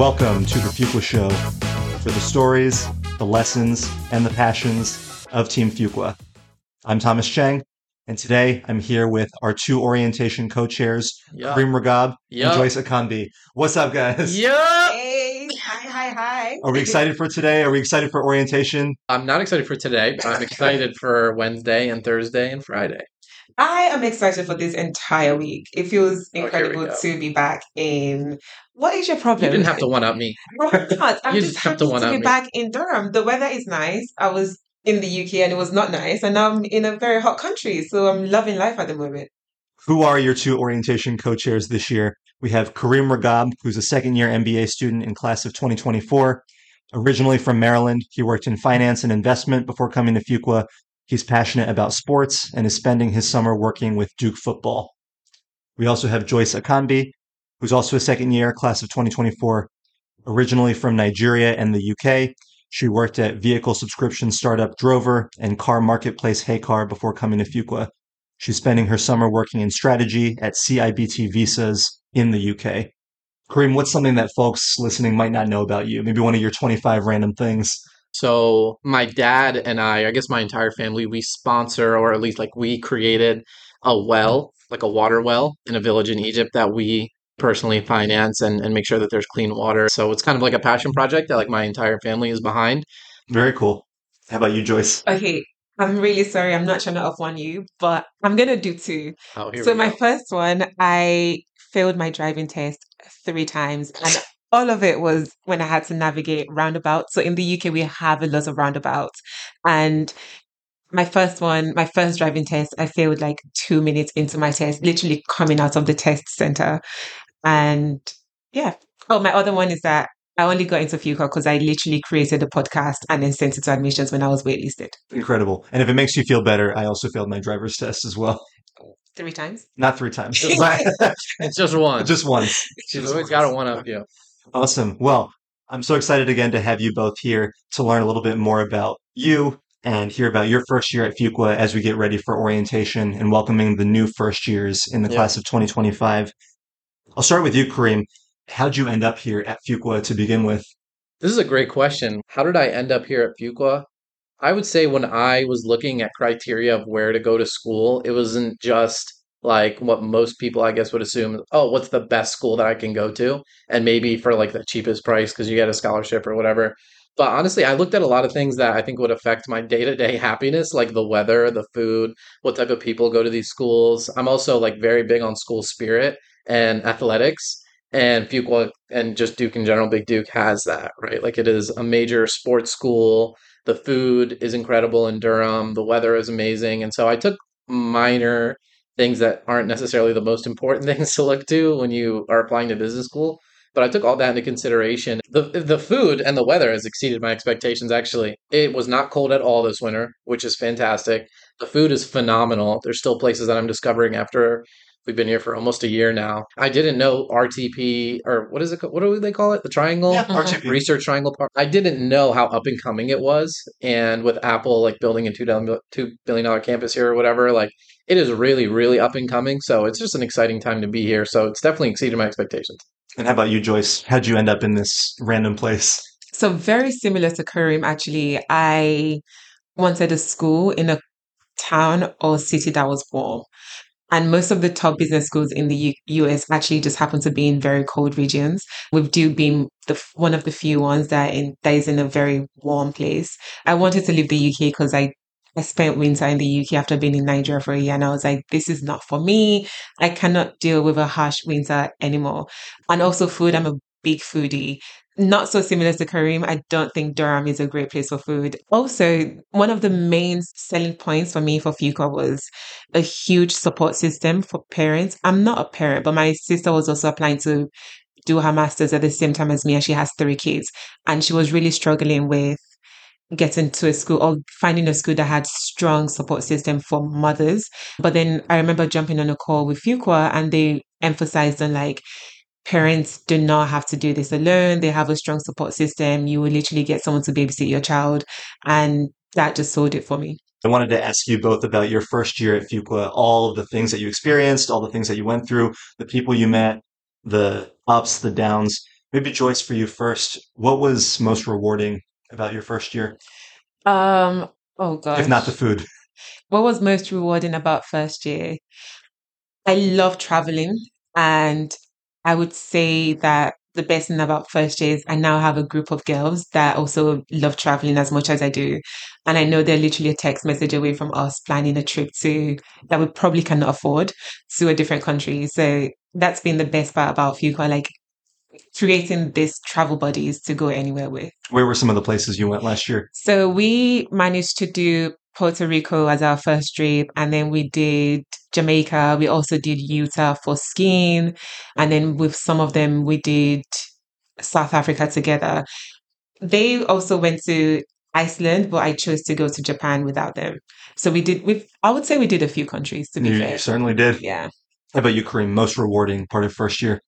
Welcome to the Fuqua Show for the stories, the lessons, and the passions of Team Fuqua. I'm Thomas Chang, and today I'm here with our two orientation co-chairs, Yeah. Kareem Ragab Yeah. and Joyce Akanbi. What's up, guys? Yeah. Hey, hi, hi, hi. Are we excited for today? Are we excited for orientation? I'm not excited for today, but I'm excited for Wednesday and Thursday and Friday. I am excited for this entire week. It feels Oh, here we incredible go. to be back in. What is your problem? You didn't have to one up me. No, I'm not. I'm You just just have happy to to, one-up be me. back in Durham. The weather is nice. I was in the UK and it was not nice, and now I'm in a very hot country, so I'm loving life at the moment. Who are your two orientation co-chairs this year? We have Kareem Ragab, who's a second-year MBA student in class of 2024. Originally from Maryland, he worked in finance and investment before coming to Fuqua. He's passionate about sports and is spending his summer working with Duke football. We also have Joyce Akanbi, who's also a second year, class of 2024. Originally from Nigeria and the UK, she worked at vehicle subscription startup Drover and car marketplace Heycar before coming to Fuqua. She's spending her summer working in strategy at CIBT Visas in the UK. Kareem, what's something that folks listening might not know about you? Maybe one of your 25 random things. So my dad and I, I guess my entire family, we sponsor or at least like we created a well, like a water well in a village in Egypt that we personally finance and, and make sure that there's clean water. So it's kind of like a passion project that like my entire family is behind. Very cool. How about you, Joyce? Okay, I'm really sorry. I'm not trying to off one you, but I'm gonna do two. Oh, here so we my go. first one, I failed my driving test three times, and all of it was when I had to navigate roundabouts. So in the UK, we have a lot of roundabouts, and my first one, my first driving test, I failed like two minutes into my test, literally coming out of the test center, and yeah. Oh, my other one is that. I only got into Fuqua because I literally created a podcast and then sent it to admissions when I was waitlisted Incredible. And if it makes you feel better, I also failed my driver's test as well. three times. Not three times, It's just one. just once. She's always got a one up you. Awesome. Well, I'm so excited again to have you both here to learn a little bit more about you and hear about your first year at Fuqua as we get ready for orientation and welcoming the new first years in the Yeah. class of 2025. I'll start with you, Kareem. How'd you end up here at Fuqua to begin with? This is a great question. How did I end up here at Fuqua? I would say when I was looking at criteria of where to go to school, it wasn't just like what most people, I guess, would assume. Oh, what's the best school that I can go to? And maybe for like the cheapest price because you get a scholarship or whatever. But honestly, I looked at a lot of things that I think would affect my day to day happiness, like the weather, the food, what type of people go to these schools. I'm also like very big on school spirit and athletics and Fuqua and just Duke in general, Big Duke has that, right? Like it is a major sports school. The food is incredible in Durham. The weather is amazing. And so I took minor things that aren't necessarily the most important things to look to when you are applying to business school. But I took all that into consideration. The the food and the weather has exceeded my expectations actually. It was not cold at all this winter, which is fantastic. The food is phenomenal. There's still places that I'm discovering after We've been here for almost a year now. I didn't know RTP or what is it? ca- What do they call it? The Triangle Yeah. RTP. Research Triangle Park. I didn't know how up and coming it was, and with Apple like building a two dollar two billion dollar campus here or whatever, like it is really really up and coming. So it's just an exciting time to be here. So it's definitely exceeded my expectations. And how about you, Joyce? How'd you end up in this random place? So very similar to Kareem, actually. I once wanted a school in a town or city that was warm. And most of the top business schools in the U- US actually just happen to be in very cold regions, with Duke being the one of the few ones that in that is in a very warm place. I wanted to leave the UK because I I spent winter in the UK after being in Nigeria for a year, and I was like, this is not for me. I cannot deal with a harsh winter anymore. And also food, I'm a big foodie not so similar to Kareem. I don't think Durham is a great place for food. Also, one of the main selling points for me for Fuqua was a huge support system for parents. I'm not a parent, but my sister was also applying to do her master's at the same time as me, and she has three kids. And she was really struggling with getting to a school or finding a school that had strong support system for mothers. But then I remember jumping on a call with Fuqua and they emphasized on like parents do not have to do this alone. They have a strong support system. You will literally get someone to babysit your child. And that just sold it for me. I wanted to ask you both about your first year at Fuqua, all of the things that you experienced, all the things that you went through, the people you met, the ups, the downs. Maybe Joyce, for you first, what was most rewarding about your first year, Um, oh god. if not the food? What was most rewarding about first year? I love traveling, and I would say that the best thing about first year is I now have a group of girls that also love traveling as much as I do. And I know they're literally a text message away from us planning a trip to that we probably cannot afford to a different country. So that's been the best part about Fuqua, like creating these travel buddies to go anywhere with. Where were some of the places you went last year? So we managed to do Puerto Rico as our first trip, and then we did Jamaica. We also did Utah for skiing, and then with some of them, we did South Africa together. They also went to Iceland, but I chose to go to Japan without them. So we did, we I would say we did a few countries, to be You, you fair. certainly did. Yeah. How about you, Kareem? Most rewarding part of first year?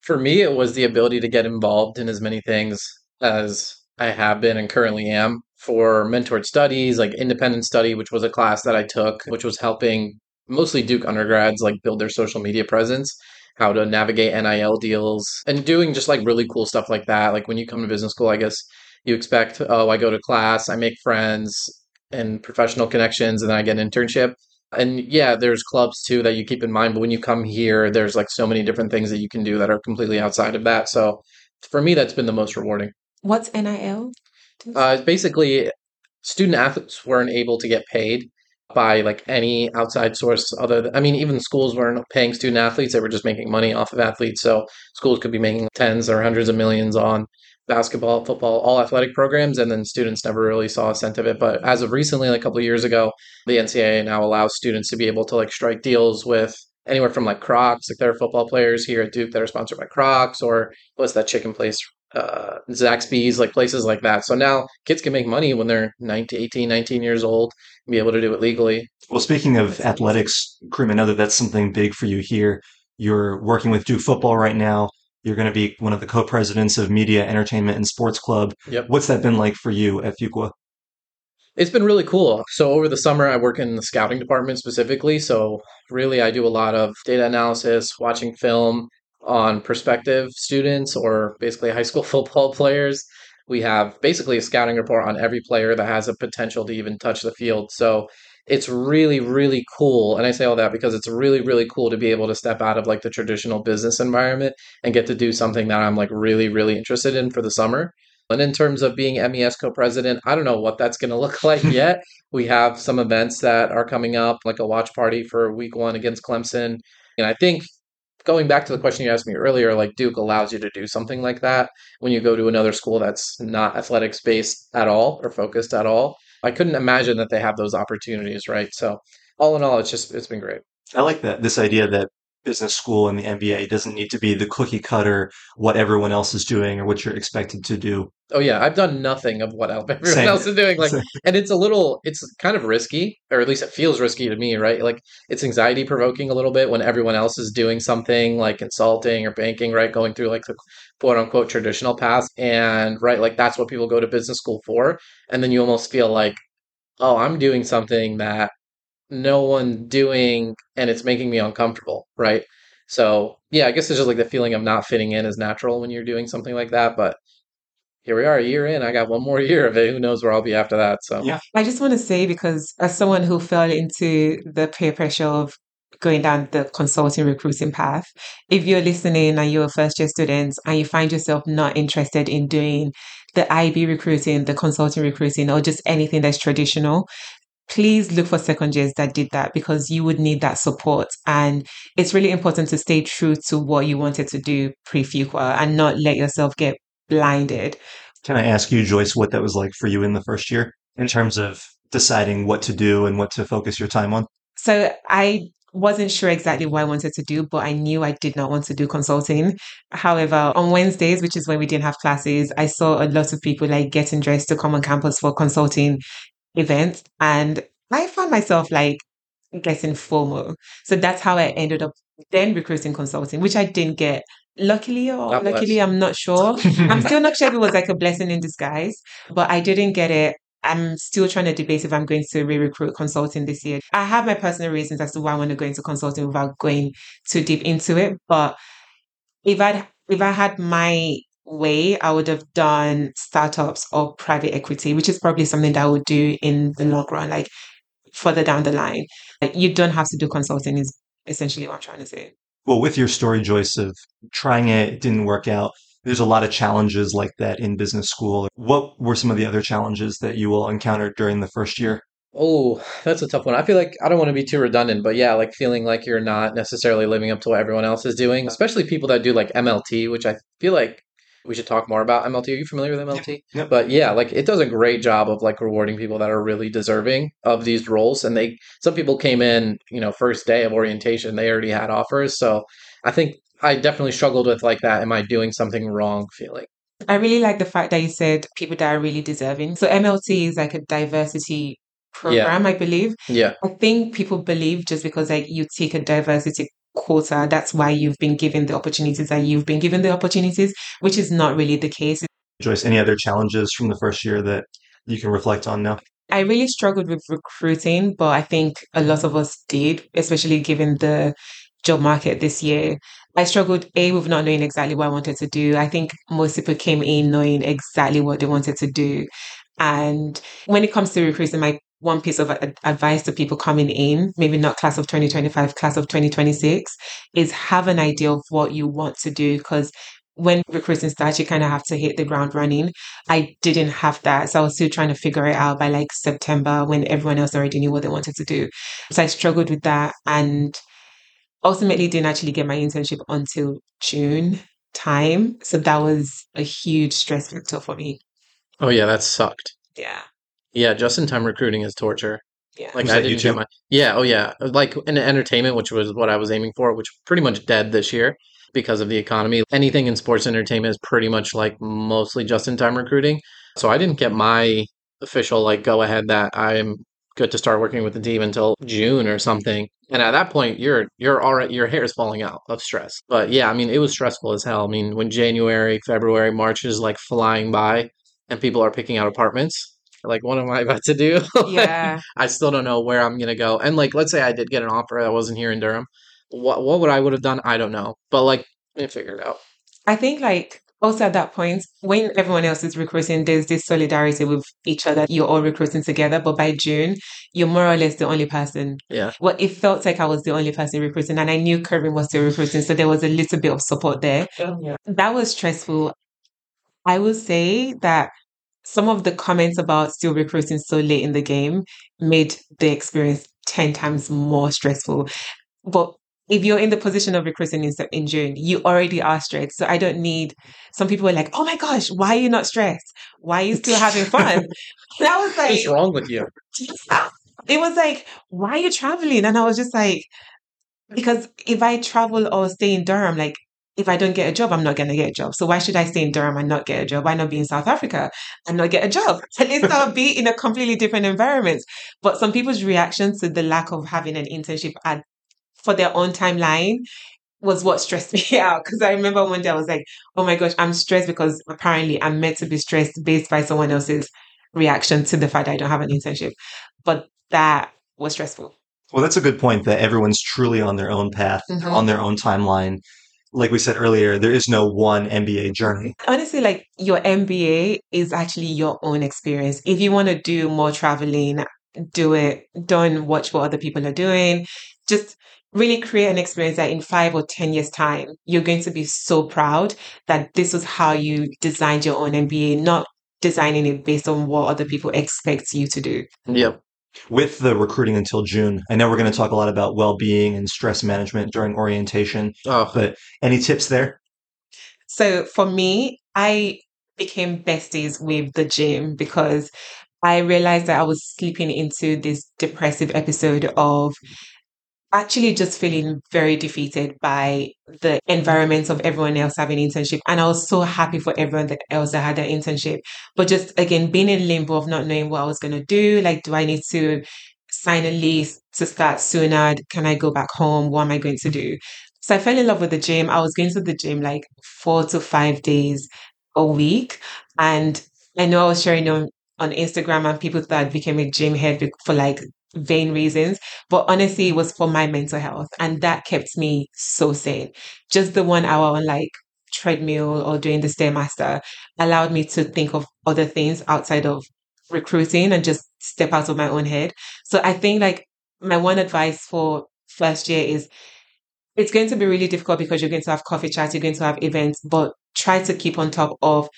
For me, it was the ability to get involved in as many things as I have been and currently am for mentored studies, like independent study, which was a class that I took, which was helping mostly Duke undergrads like build their social media presence, how to navigate NIL deals, and doing just like really cool stuff like that. Like when you come to business school, I guess you expect, oh, I go to class, I make friends and professional connections, and then I get an internship. And yeah, there's clubs too that you keep in mind, but when you come here, there's like so many different things that you can do that are completely outside of that. So for me, that's been the most rewarding. What's NIL? Uh, basically, student athletes weren't able to get paid by like any outside source other than, I mean, even schools weren't paying student athletes, they were just making money off of athletes. So schools could be making tens or hundreds of millions on basketball, football, all athletic programs, and then students never really saw a cent of it. But as of recently, like a couple years ago, the NCAA now allows students to be able to like strike deals with anywhere from like Crocs, like there are football players here at Duke that are sponsored by Crocs, or what's that chicken place? Uh, Zaxby's, like places like that. So now kids can make money when they're 19, 18, 19 years old and be able to do it legally. Well, speaking of athletics, Kareem, I know that that's something big for you here. You're working with Duke football right now. You're going to be one of the co-presidents of Media, Entertainment, and Sports Club. Yep. What's that been like for you at Fuqua? It's been really cool. So over the summer, I work in the scouting department specifically. So really, I do a lot of data analysis, watching film on prospective students or basically high school football players. We have basically a scouting report on every player that has a potential to even touch the field. So it's really, really cool. And I say all that because it's really, really cool to be able to step out of like the traditional business environment and get to do something that I'm like really, really interested in for the summer. And in terms of being MES co-president, I don't know what that's going to look like yet. We have some events that are coming up, like a watch party for week one against Clemson. And I think going back to the question you asked me earlier, like Duke allows you to do something like that when you go to another school that's not athletics based at all or focused at all. I couldn't imagine that they have those opportunities, right? So all in all, it's just it's been great. I like that this idea that business school and the MBA doesn't need to be the cookie cutter what everyone else is doing or what you're expected to do. Oh yeah, I've done nothing of what everyone Same. else is doing. Like, Same. and it's a little, it's kind of risky, or at least it feels risky to me, right? Like, it's anxiety provoking a little bit when everyone else is doing something like consulting or banking, right? Going through like the quote unquote traditional path, and right, like that's what people go to business school for, and then you almost feel like, oh, I'm doing something that no one doing, and it's making me uncomfortable, right? So yeah, I guess it's just like the feeling of not fitting in is natural when you're doing something like that, but here we are a year in. I got one more year of it. Who knows where I'll be after that? So Yeah. I just want to say, because as someone who fell into the peer pressure of going down the consulting recruiting path, if you're listening and you're a first year student and you find yourself not interested in doing the IB recruiting, the consulting recruiting, or just anything that's traditional, please look for second years that did that because you would need that support. And it's really important to stay true to what you wanted to do pre Fuqua and not let yourself get blinded. Can I ask you, Joyce, what that was like for you in the first year in terms of deciding what to do and what to focus your time on? So I wasn't sure exactly what I wanted to do, but I knew I did not want to do consulting. However, on Wednesdays, which is when we didn't have classes, I saw a lot of people like getting dressed to come on campus for consulting events. And I found myself like getting FOMO. So that's how I ended up then recruiting consulting, which I didn't get. Luckily or God bless. luckily, I'm not sure. I'm still not sure if it was like a blessing in disguise, but I didn't get it. I'm still trying to debate if I'm going to re-recruit consulting this year. I have my personal reasons as to why I want to go into consulting without going too deep into it. But if I if I had my way, I would have done startups or private equity, which is probably something that I would do in the long run, like further down the line. Like you don't have to do consulting is essentially what I'm trying to say. Well, with your story, Joyce, of trying it, it didn't work out. There's a lot of challenges like that in business school. What were some of the other challenges that you all encountered during the first year? Oh, that's a tough one. I feel like I don't want to be too redundant, but yeah, like feeling like you're not necessarily living up to what everyone else is doing, especially people that do like MLT, which I feel like we should talk more about MLT. Are you familiar with MLT? Yep. But yeah, like it does a great job of like rewarding people that are really deserving of these roles. And they, some people came in, you know, first day of orientation, they already had offers. So I think I definitely struggled with like that. Am I doing something wrong feeling? I really like the fact that you said people that are really deserving. So MLT mm-hmm. is like a diversity program, I believe. Yeah. I think people believe just because like you take a diversity quota, that's why you've been given the opportunities that you've been given the opportunities, which is not really the case. Joyce, any other challenges from the first year that you can reflect on now? I really struggled with recruiting, but I think a lot of us did, especially given the job market this year. I struggled A with not knowing exactly what I wanted to do. I think most people came in knowing exactly what they wanted to do. And when it comes to recruiting, my one piece of advice to people coming in, maybe not class of 2025, class of 2026, is have an idea of what you want to do because when recruiting starts, you kind of have to hit the ground running. I didn't have that. So I was still trying to figure it out by like September when everyone else already knew what they wanted to do. So I struggled with that and ultimately didn't actually get my internship until June time. So that was a huge stress factor for me. Oh, yeah, that sucked. Yeah. Yeah, just in time recruiting is torture. Yeah. Like Was I didn't too? get my yeah, oh yeah. Like in entertainment, which was what I was aiming for, which pretty much dead this year because of the economy. Anything in sports entertainment is pretty much like mostly just in time recruiting. So I didn't get my official like go ahead that I'm good to start working with the team until June or something. And at that point you're you're already your hair is falling out of stress. But yeah, I mean it was stressful as hell. I mean when January, February, March is like flying by and people are picking out apartments. Like, what am I about to do? Like, Yeah. I still don't know where I'm gonna go. And like, let's say I did get an offer that wasn't here in Durham. What what would I would have done? I don't know. But like, figure it out. I think like also at that point, when everyone else is recruiting, there's this solidarity with each other. You're all recruiting together, but by June, you're more or less the only person. Yeah. Well, it felt like I was the only person recruiting, and I knew Kervin was still recruiting, so there was a little bit of support there. Oh, that was stressful. I will say that some of the comments about still recruiting so late in the game made the experience 10 times more stressful. But if you're in the position of recruiting in, in June, you already are stressed. So I don't need, some people were like, oh my gosh, why are you not stressed? Why are you still having fun? And I was like, What's wrong with you? it was like, why are you traveling? And I was just like, because if I travel or stay in Durham, like if I don't get a job, I'm not going to get a job. So why should I stay in Durham and not get a job? Why not be in South Africa and not get a job? At least I'll be in a completely different environment. But some people's reaction to the lack of having an internship at for their own timeline was what stressed me out. Because I remember one day I was like, oh my gosh, I'm stressed because apparently I'm meant to be stressed based by someone else's reaction to the fact that I don't have an internship. But that was stressful. Well, that's a good point that everyone's truly on their own path, Mhm. on their own timeline. Like we said earlier, there is no one MBA journey. honestly like your MBA is actually your own experience. If you want to do more traveling, do it. Don't watch what other people are doing. Just really create an experience that in five or 10 years time, you're going to be so proud that this was how you designed your own MBA, not designing it based on what other people expect you to do. Yep. With the recruiting until June, I know we're going to talk a lot about well being and stress management during orientation, Oh, but any tips there? So for me, I became besties with the gym because I realized that I was slipping into this depressive episode of actually just feeling very defeated by the environment of everyone else having internship. And I was so happy for everyone that else that had an internship. But just again, being in limbo of not knowing what I was going to do. Like, do I need to sign a lease to start sooner? Can I go back home? What am I going to do? So I fell in love with the gym. I was going to the gym like four to five days a week. And I know I was sharing on, on Instagram and people thought I became a gym head for like vain reasons. But honestly, it was for my mental health. And that kept me so sane. Just the one hour on like treadmill or doing the Stairmaster allowed me to think of other things outside of recruiting and just step out of my own head. So I think like my one advice for first year is it's going to be really difficult because you're going to have coffee chats, you're going to have events, but try to keep on top of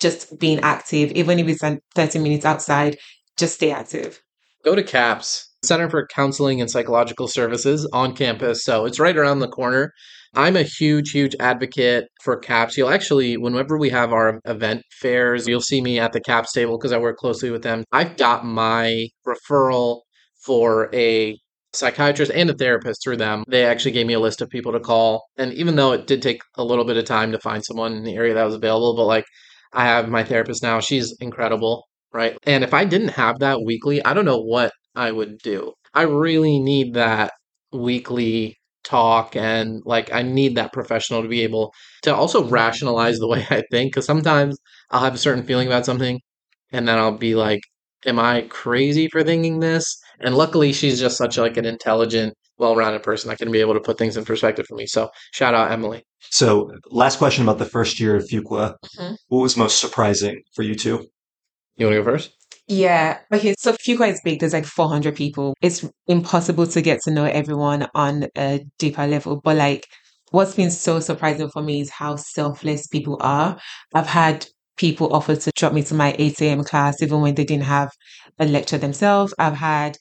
just being active, even if it's 30 minutes outside, just stay active. Go to CAPS, Center for Counseling and Psychological Services on campus. So it's right around the corner. I'm a huge, huge advocate for CAPS. You'll actually, whenever we have our event fairs, you'll see me at the CAPS table because I work closely with them. I've got my referral for a psychiatrist and a therapist through them. They actually gave me a list of people to call. And even though it did take a little bit of time to find someone in the area that was available, but like I have my therapist now, she's incredible, right? And if I didn't have that weekly, I don't know what I would do. I really need that weekly talk and like I need that professional to be able to also rationalize the way I think because sometimes I'll have a certain feeling about something and then I'll be like am I crazy for thinking this? And luckily, she's just such like an intelligent, well-rounded person that can be able to put things in perspective for me. So shout out Emily. So last question about the first year of Fuqua. Mm-hmm. What was most surprising for you two? You want to go first? Yeah. Okay. So Fuqua is big. There's like 400 people. It's impossible to get to know everyone on a deeper level. But like, what's been so surprising for me is how selfless people are. I've had people offer to drop me to my 8 a.m. class, even when they didn't have a lecture themselves. I've had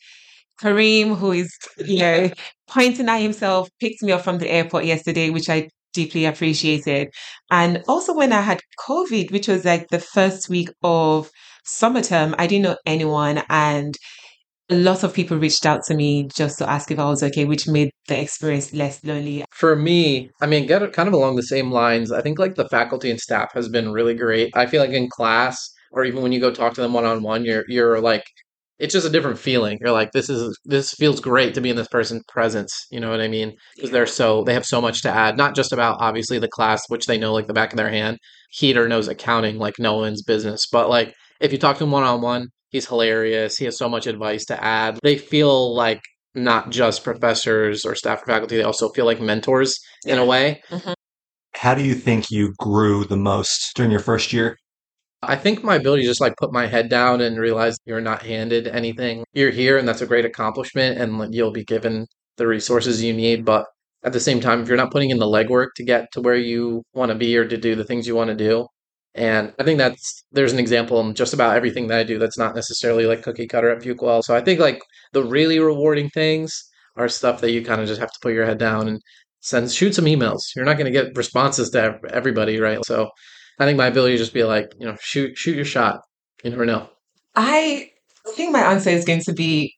Kareem, who is, you know, pointing at himself, picked me up from the airport yesterday, which I deeply appreciated. And also when I had COVID, which was like the first week of summer term, I didn't know anyone. And a lot of people reached out to me just to ask if I was okay, which made the experience less lonely. For me, I mean, kind of along the same lines. I think like the faculty and staff has been really great. I feel like in class or even when you go talk to them one on one, you're you're like it's just a different feeling. You're like, this is this feels great to be in this person's presence. You know what I mean? Because they're so they have so much to add, not just about obviously the class, which they know like the back of their hand. Heater knows accounting like no one's business, but like if you talk to him one on one, He's hilarious. He has so much advice to add. They feel like not just professors or staff or faculty, they also feel like mentors in a way. Mm-hmm. How do you think you grew the most during your first year? I think my ability to just like put my head down and realize you're not handed anything. You're here and that's a great accomplishment and you'll be given the resources you need. But at the same time, if you're not putting in the legwork to get to where you want to be or to do the things you want to do, and I think that's there's an example in just about everything that I do that's not necessarily like cookie cutter at Fuqua. So I think like the really rewarding things are stuff that you kind of just have to put your head down and send shoot some emails. You're not going to get responses to everybody, right? So I think my ability to just be like, you know, shoot shoot your shot. You never know. I think my answer is going to be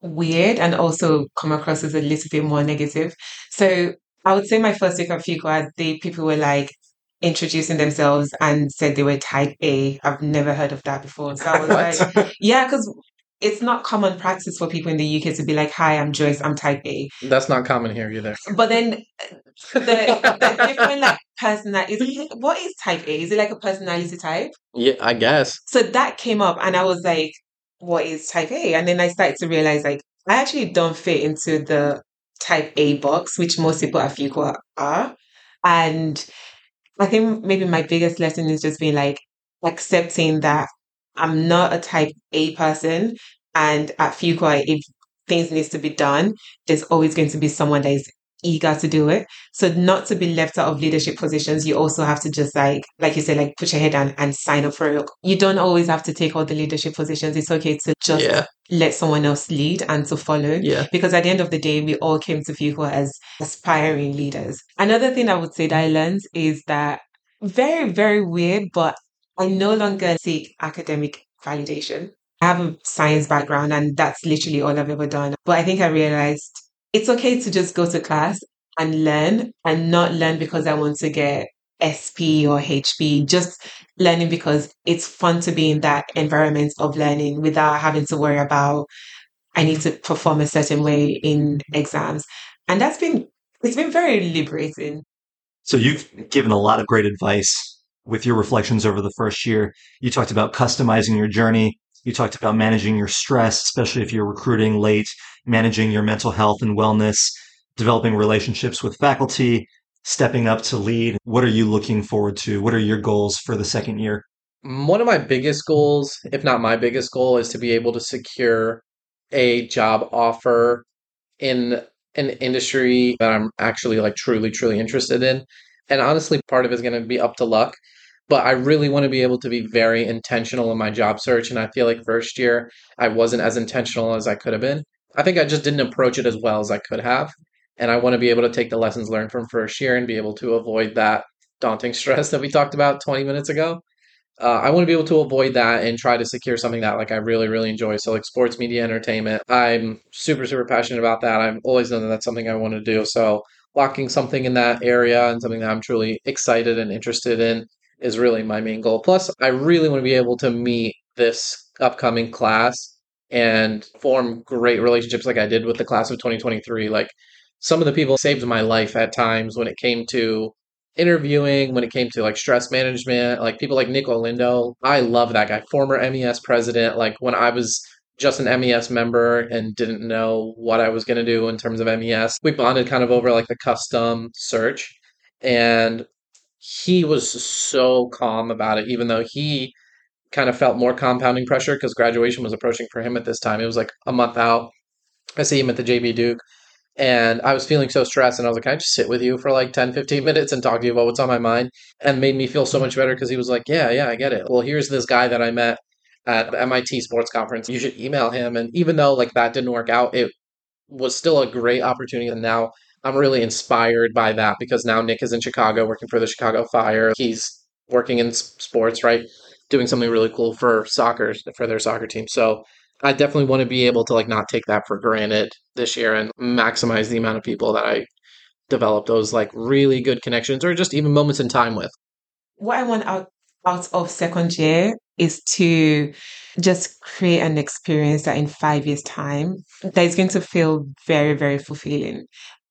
weird and also come across as a little bit more negative. So I would say my first week at Fuqua, the people were like, introducing themselves and said they were type A. I've never heard of that before. So I was like, yeah, because it's not common practice for people in the UK to be like, "Hi, I'm Joyce. I'm Type A." That's not common here either. But then the, the different like personality. What is Type A? Is it like a personality type? Yeah, I guess. So that came up, and I was like, "What is Type A?" And then I started to realize like I actually don't fit into the Type A box, which most people at Fuqua are, and I think maybe my biggest lesson is just being like accepting that I'm not a type A person. And at Fuqua, if things needs to be done, there's always going to be someone that is eager to do it. So not to be left out of leadership positions, you also have to just like, like you said, like put your head down and sign up for it. You don't always have to take all the leadership positions. It's okay to just yeah. let someone else lead and to follow. Yeah. Because at the end of the day, we all came to Fuqua as aspiring leaders. Another thing I would say that I learned is that very, very weird, but I no longer seek academic validation. I have a science background and that's literally all I've ever done. But I think I realized it's okay to just go to class and learn and not learn because I want to get SP or HP, just learning because it's fun to be in that environment of learning without having to worry about I need to perform a certain way in exams. And that's been it's been very liberating. So you've given a lot of great advice with your reflections over the first year. You talked about customizing your journey. You talked about managing your stress, especially if you're recruiting late, managing your mental health and wellness, developing relationships with faculty, stepping up to lead. What are you looking forward to? What are your goals for the second year? One of my biggest goals, if not my biggest goal, is to be able to secure a job offer in an industry that I'm actually like truly, truly interested in. And honestly, part of it is going to be up to luck. But I really want to be able to be very intentional in my job search. And I feel like first year I wasn't as intentional as I could have been. I think I just didn't approach it as well as I could have. And I want to be able to take the lessons learned from first year and be able to avoid that daunting stress that we talked about 20 minutes ago. Uh, I want to be able to avoid that and try to secure something that like I really really enjoy. So like sports media entertainment, I'm super super passionate about that. I've always known that that's something I want to do. So locking something in that area and something that I'm truly excited and interested in is really my main goal. Plus, I really want to be able to meet this upcoming class and form great relationships like I did with the class of 2023. Like some of the people saved my life at times when it came to interviewing, when it came to like stress management, like people like Nick Olindo. I love that guy, former MES president. Like when I was just an MES member and didn't know what I was going to do in terms of MES, we bonded kind of over like the custom search. And he was so calm about it, even though he kind of felt more compounding pressure because graduation was approaching for him at this time. It was like a month out. I see him at the JB Duke and I was feeling so stressed and I was like, Can I just sit with you for like 10, 15 minutes and talk to you about what's on my mind? And made me feel so much better because he was like, Yeah, yeah, I get it. Well, here's this guy that I met at MIT sports conference. You should email him. And even though like that didn't work out, it was still a great opportunity. And now I'm really inspired by that because now Nick is in Chicago working for the Chicago Fire. He's working in sports, right? Doing something really cool for soccer, for their soccer team. So I definitely want to be able to like not take that for granted this year and maximize the amount of people that I develop those like really good connections or just even moments in time with. What I want out out of second year is to just create an experience that in five years' time that is going to feel very, very fulfilling.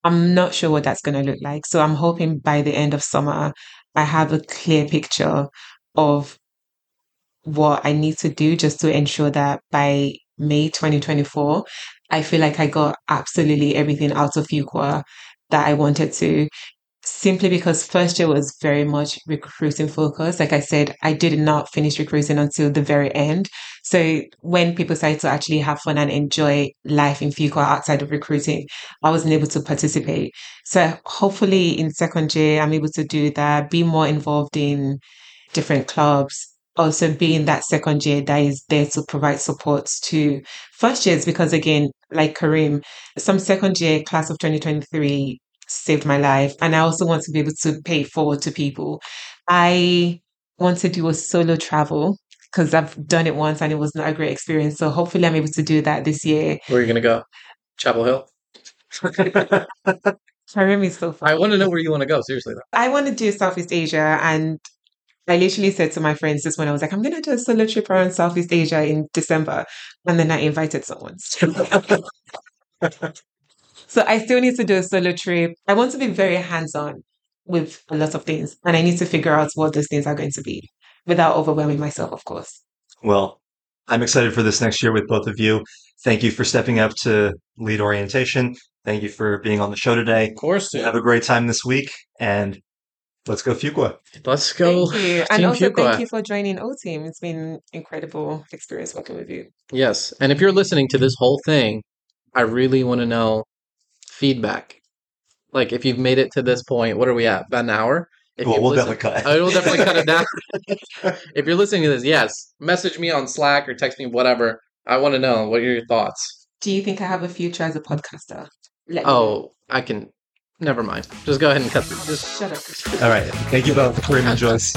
I'm not sure what that's going to look like. So I'm hoping by the end of summer, I have a clear picture of what I need to do just to ensure that by May 2024, I feel like I got absolutely everything out of Fuqua that I wanted to simply because first year was very much recruiting focused. Like I said, I did not finish recruiting until the very end. So when people started to actually have fun and enjoy life in Fuqua outside of recruiting, I wasn't able to participate. So hopefully in second year, I'm able to do that, be more involved in different clubs, also being that second year that is there to provide support to first years because again like kareem some second year class of 2023 saved my life and i also want to be able to pay forward to people i want to do a solo travel because i've done it once and it was not a great experience so hopefully i'm able to do that this year where are you going to go chapel hill Kareem is so fun. I want to know where you want to go. Seriously, though. I want to do Southeast Asia, and I literally said to my friends this when I was like, I'm going to do a solo trip around Southeast Asia in December. And then I invited someone. so I still need to do a solo trip. I want to be very hands on with a lot of things. And I need to figure out what those things are going to be without overwhelming myself, of course. Well, I'm excited for this next year with both of you. Thank you for stepping up to lead orientation. Thank you for being on the show today. Of course. Dude. Have a great time this week. And Let's go Fuqua. Let's go. Thank you. and also Fuqua. thank you for joining O Team. It's been incredible experience working with you. Yes. And if you're listening to this whole thing, I really want to know feedback. Like if you've made it to this point, what are we at? About an hour? If well, we'll definitely cut. Oh, I will definitely cut it down. if you're listening to this, yes, message me on Slack or text me, whatever. I want to know what are your thoughts. Do you think I have a future as a podcaster? oh, I can Never mind. Just go ahead and cut. Just shut up. All right. Thank you both, Kareem and Joyce.